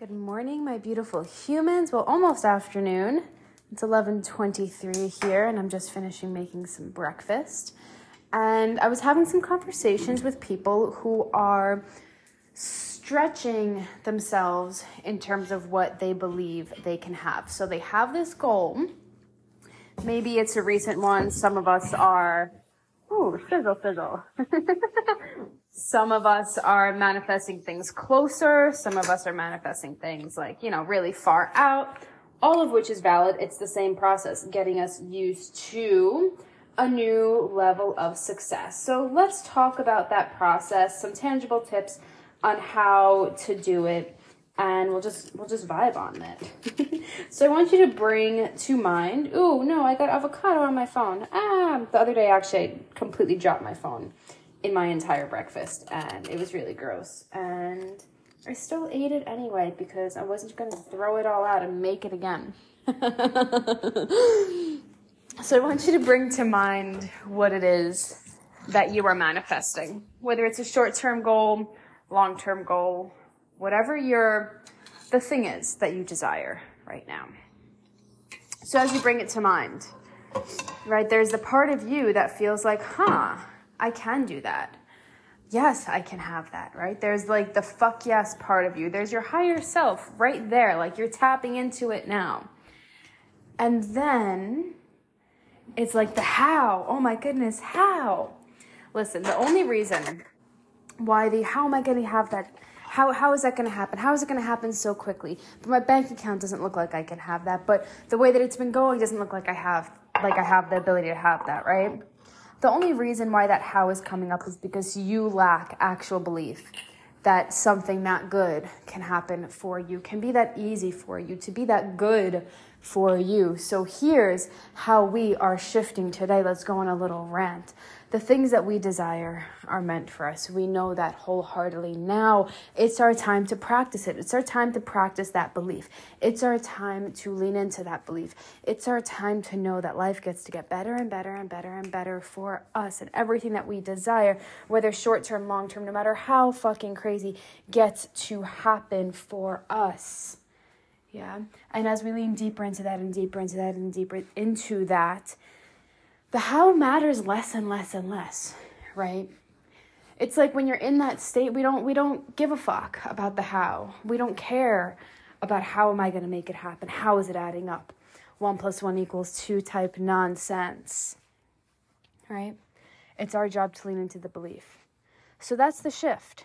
Good morning, my beautiful humans. Well, almost afternoon. It's 11:23 here and I'm just finishing making some breakfast. And I was having some conversations with people who are stretching themselves in terms of what they believe they can have. So they have this goal. Maybe it's a recent one. Some of us are ooh, fizzle fizzle. some of us are manifesting things closer, some of us are manifesting things like, you know, really far out, all of which is valid. It's the same process, getting us used to a new level of success. So let's talk about that process, some tangible tips on how to do it and we'll just we'll just vibe on it. so I want you to bring to mind. Oh no, I got avocado on my phone. Ah, the other day actually I completely dropped my phone in my entire breakfast and it was really gross. And I still ate it anyway because I wasn't going to throw it all out and make it again. so I want you to bring to mind what it is that you are manifesting, whether it's a short term goal, long term goal, whatever your the thing is that you desire right now. So as you bring it to mind, right, there's the part of you that feels like, huh, I can do that. Yes, I can have that, right? There's like the fuck yes part of you. There's your higher self right there, like you're tapping into it now. And then it's like the how. Oh my goodness, how? Listen, the only reason why the how am I going to have that how, how is that going to happen? How is it going to happen so quickly? But my bank account doesn't look like I can have that. But the way that it's been going doesn't look like I have like I have the ability to have that, right? The only reason why that how is coming up is because you lack actual belief that something that good can happen for you, can be that easy for you, to be that good for you. So here's how we are shifting today. Let's go on a little rant. The things that we desire are meant for us. We know that wholeheartedly. Now it's our time to practice it. It's our time to practice that belief. It's our time to lean into that belief. It's our time to know that life gets to get better and better and better and better for us and everything that we desire, whether short term, long term, no matter how fucking crazy, gets to happen for us. Yeah. And as we lean deeper into that and deeper into that and deeper into that, the how matters less and less and less, right? It's like when you're in that state, we don't we don't give a fuck about the how. We don't care about how am I going to make it happen? How is it adding up? One plus one equals two type nonsense, right? It's our job to lean into the belief. So that's the shift.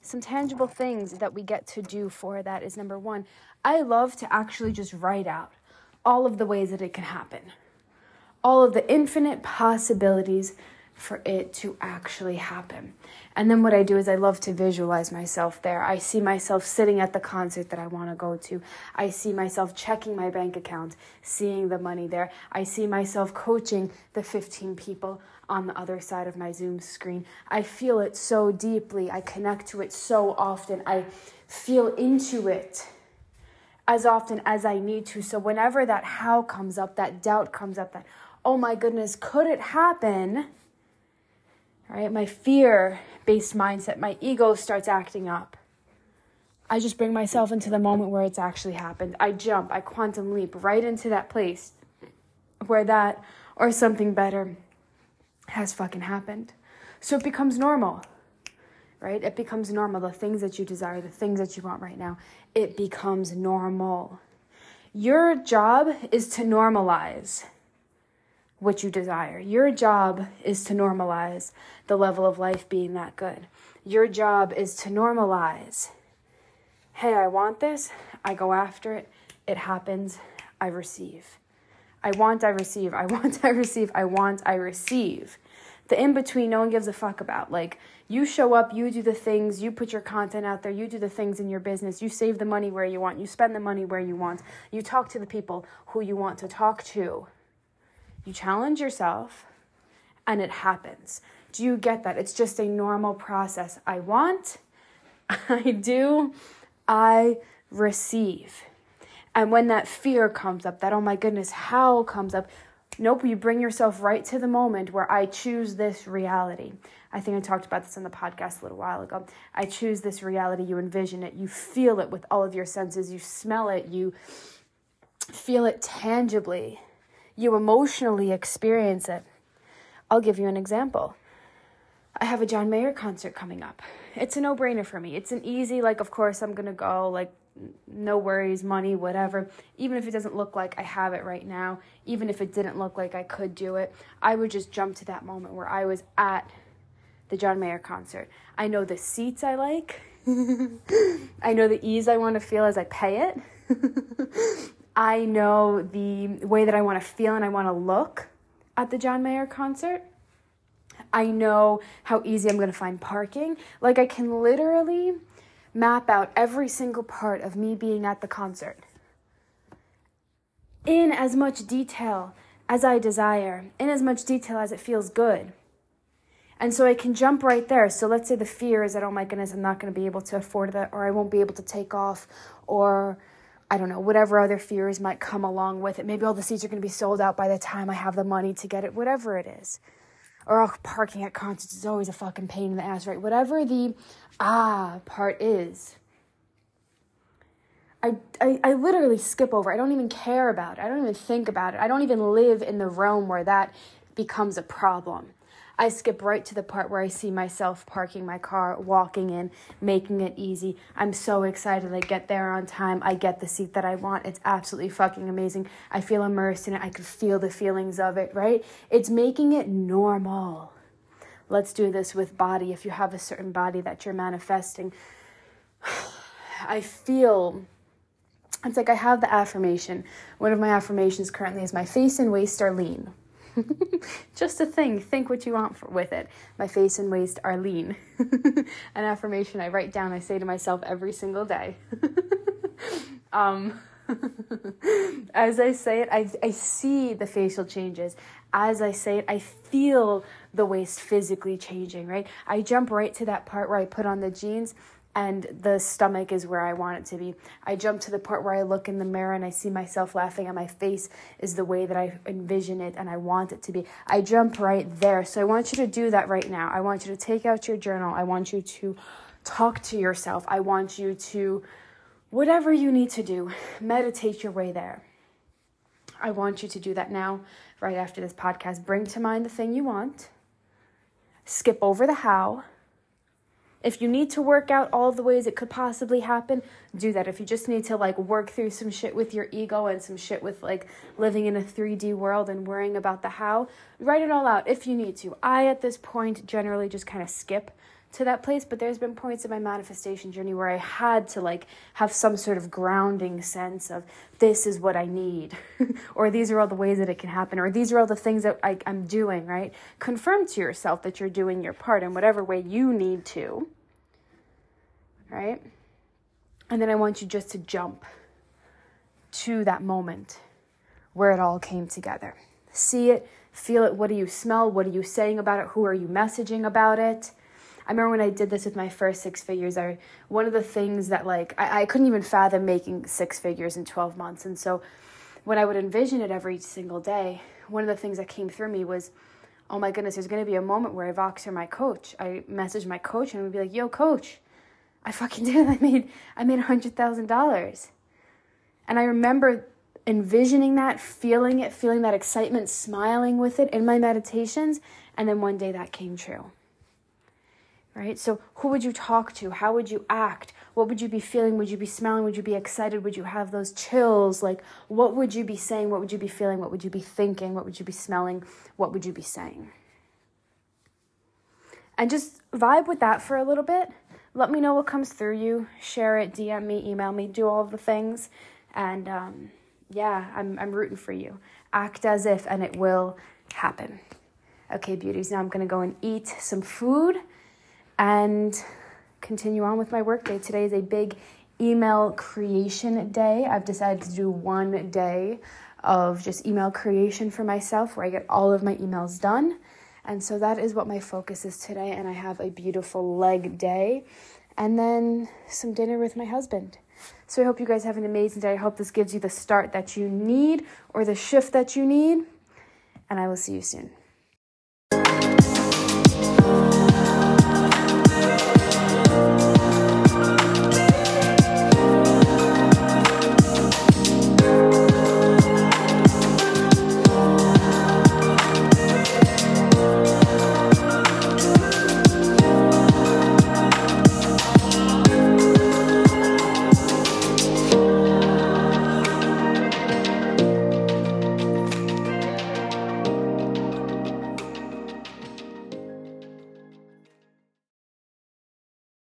Some tangible things that we get to do for that is number one, I love to actually just write out all of the ways that it can happen all of the infinite possibilities for it to actually happen. And then what I do is I love to visualize myself there. I see myself sitting at the concert that I want to go to. I see myself checking my bank account, seeing the money there. I see myself coaching the 15 people on the other side of my Zoom screen. I feel it so deeply. I connect to it so often. I feel into it as often as I need to. So whenever that how comes up, that doubt comes up, that oh my goodness, could it happen? Right, my fear based mindset, my ego starts acting up. I just bring myself into the moment where it's actually happened. I jump, I quantum leap right into that place where that or something better has fucking happened. So it becomes normal, right? It becomes normal. The things that you desire, the things that you want right now, it becomes normal. Your job is to normalize what you desire. Your job is to normalize the level of life being that good. Your job is to normalize hey, I want this, I go after it, it happens, I receive. I want, I receive, I want, I receive, I want, I receive. The in between, no one gives a fuck about. Like, you show up, you do the things, you put your content out there, you do the things in your business, you save the money where you want, you spend the money where you want, you talk to the people who you want to talk to. You challenge yourself, and it happens. Do you get that? It's just a normal process. I want, I do, I receive. And when that fear comes up, that oh my goodness, how comes up, nope, you bring yourself right to the moment where I choose this reality. I think I talked about this on the podcast a little while ago. I choose this reality, you envision it, you feel it with all of your senses, you smell it, you feel it tangibly, you emotionally experience it. I'll give you an example. I have a John Mayer concert coming up. It's a no brainer for me. It's an easy, like, of course, I'm going to go, like, no worries, money, whatever. Even if it doesn't look like I have it right now, even if it didn't look like I could do it, I would just jump to that moment where I was at the John Mayer concert. I know the seats I like, I know the ease I want to feel as I pay it. I know the way that I want to feel and I want to look at the John Mayer concert. I know how easy I'm going to find parking. Like, I can literally map out every single part of me being at the concert in as much detail as I desire, in as much detail as it feels good. And so I can jump right there. So let's say the fear is that, oh my goodness, I'm not going to be able to afford that, or I won't be able to take off, or I don't know, whatever other fears might come along with it. Maybe all the seats are going to be sold out by the time I have the money to get it, whatever it is or oh, parking at concerts is always a fucking pain in the ass, right? Whatever the ah part is. I, I, I literally skip over. I don't even care about it. I don't even think about it. I don't even live in the realm where that becomes a problem. I skip right to the part where I see myself parking my car, walking in, making it easy. I'm so excited. I get there on time. I get the seat that I want. It's absolutely fucking amazing. I feel immersed in it. I can feel the feelings of it, right? It's making it normal. Let's do this with body. If you have a certain body that you're manifesting, I feel it's like I have the affirmation. One of my affirmations currently is my face and waist are lean. Just a thing. Think what you want for, with it. My face and waist are lean. An affirmation I write down, I say to myself every single day. um, as I say it, I, I see the facial changes. As I say it, I feel the waist physically changing, right? I jump right to that part where I put on the jeans and the stomach is where I want it to be. I jump to the part where I look in the mirror and I see myself laughing, and my face is the way that I envision it and I want it to be. I jump right there. So I want you to do that right now. I want you to take out your journal. I want you to talk to yourself. I want you to, whatever you need to do, meditate your way there. I want you to do that now, right after this podcast. Bring to mind the thing you want, skip over the how if you need to work out all the ways it could possibly happen, do that. If you just need to like work through some shit with your ego and some shit with like living in a 3D world and worrying about the how, write it all out if you need to. I, at this point, generally just kind of skip to that place, but there's been points in my manifestation journey where I had to like have some sort of grounding sense of this is what I need, or these are all the ways that it can happen, or these are all the things that I, I'm doing, right? Confirm to yourself that you're doing your part in whatever way you need to, right? And then I want you just to jump to that moment where it all came together. See it, feel it. What do you smell? What are you saying about it? Who are you messaging about it? I remember when I did this with my first six figures, I one of the things that like I, I couldn't even fathom making six figures in 12 months. And so when I would envision it every single day, one of the things that came through me was, oh my goodness, there's gonna be a moment where I Voxer my coach. I message my coach and would be like, yo, coach, I fucking did it. I made I made a hundred thousand dollars. And I remember envisioning that, feeling it, feeling that excitement, smiling with it in my meditations, and then one day that came true right? So, who would you talk to? How would you act? What would you be feeling? Would you be smelling? Would you be excited? Would you have those chills? Like, what would you be saying? What would you be feeling? What would you be thinking? What would you be smelling? What would you be saying? And just vibe with that for a little bit. Let me know what comes through you. Share it, DM me, email me, do all of the things. And um, yeah, I'm, I'm rooting for you. Act as if, and it will happen. Okay, beauties, now I'm gonna go and eat some food and continue on with my workday. Today is a big email creation day. I've decided to do one day of just email creation for myself where I get all of my emails done. And so that is what my focus is today. And I have a beautiful leg day and then some dinner with my husband. So I hope you guys have an amazing day. I hope this gives you the start that you need or the shift that you need. And I will see you soon.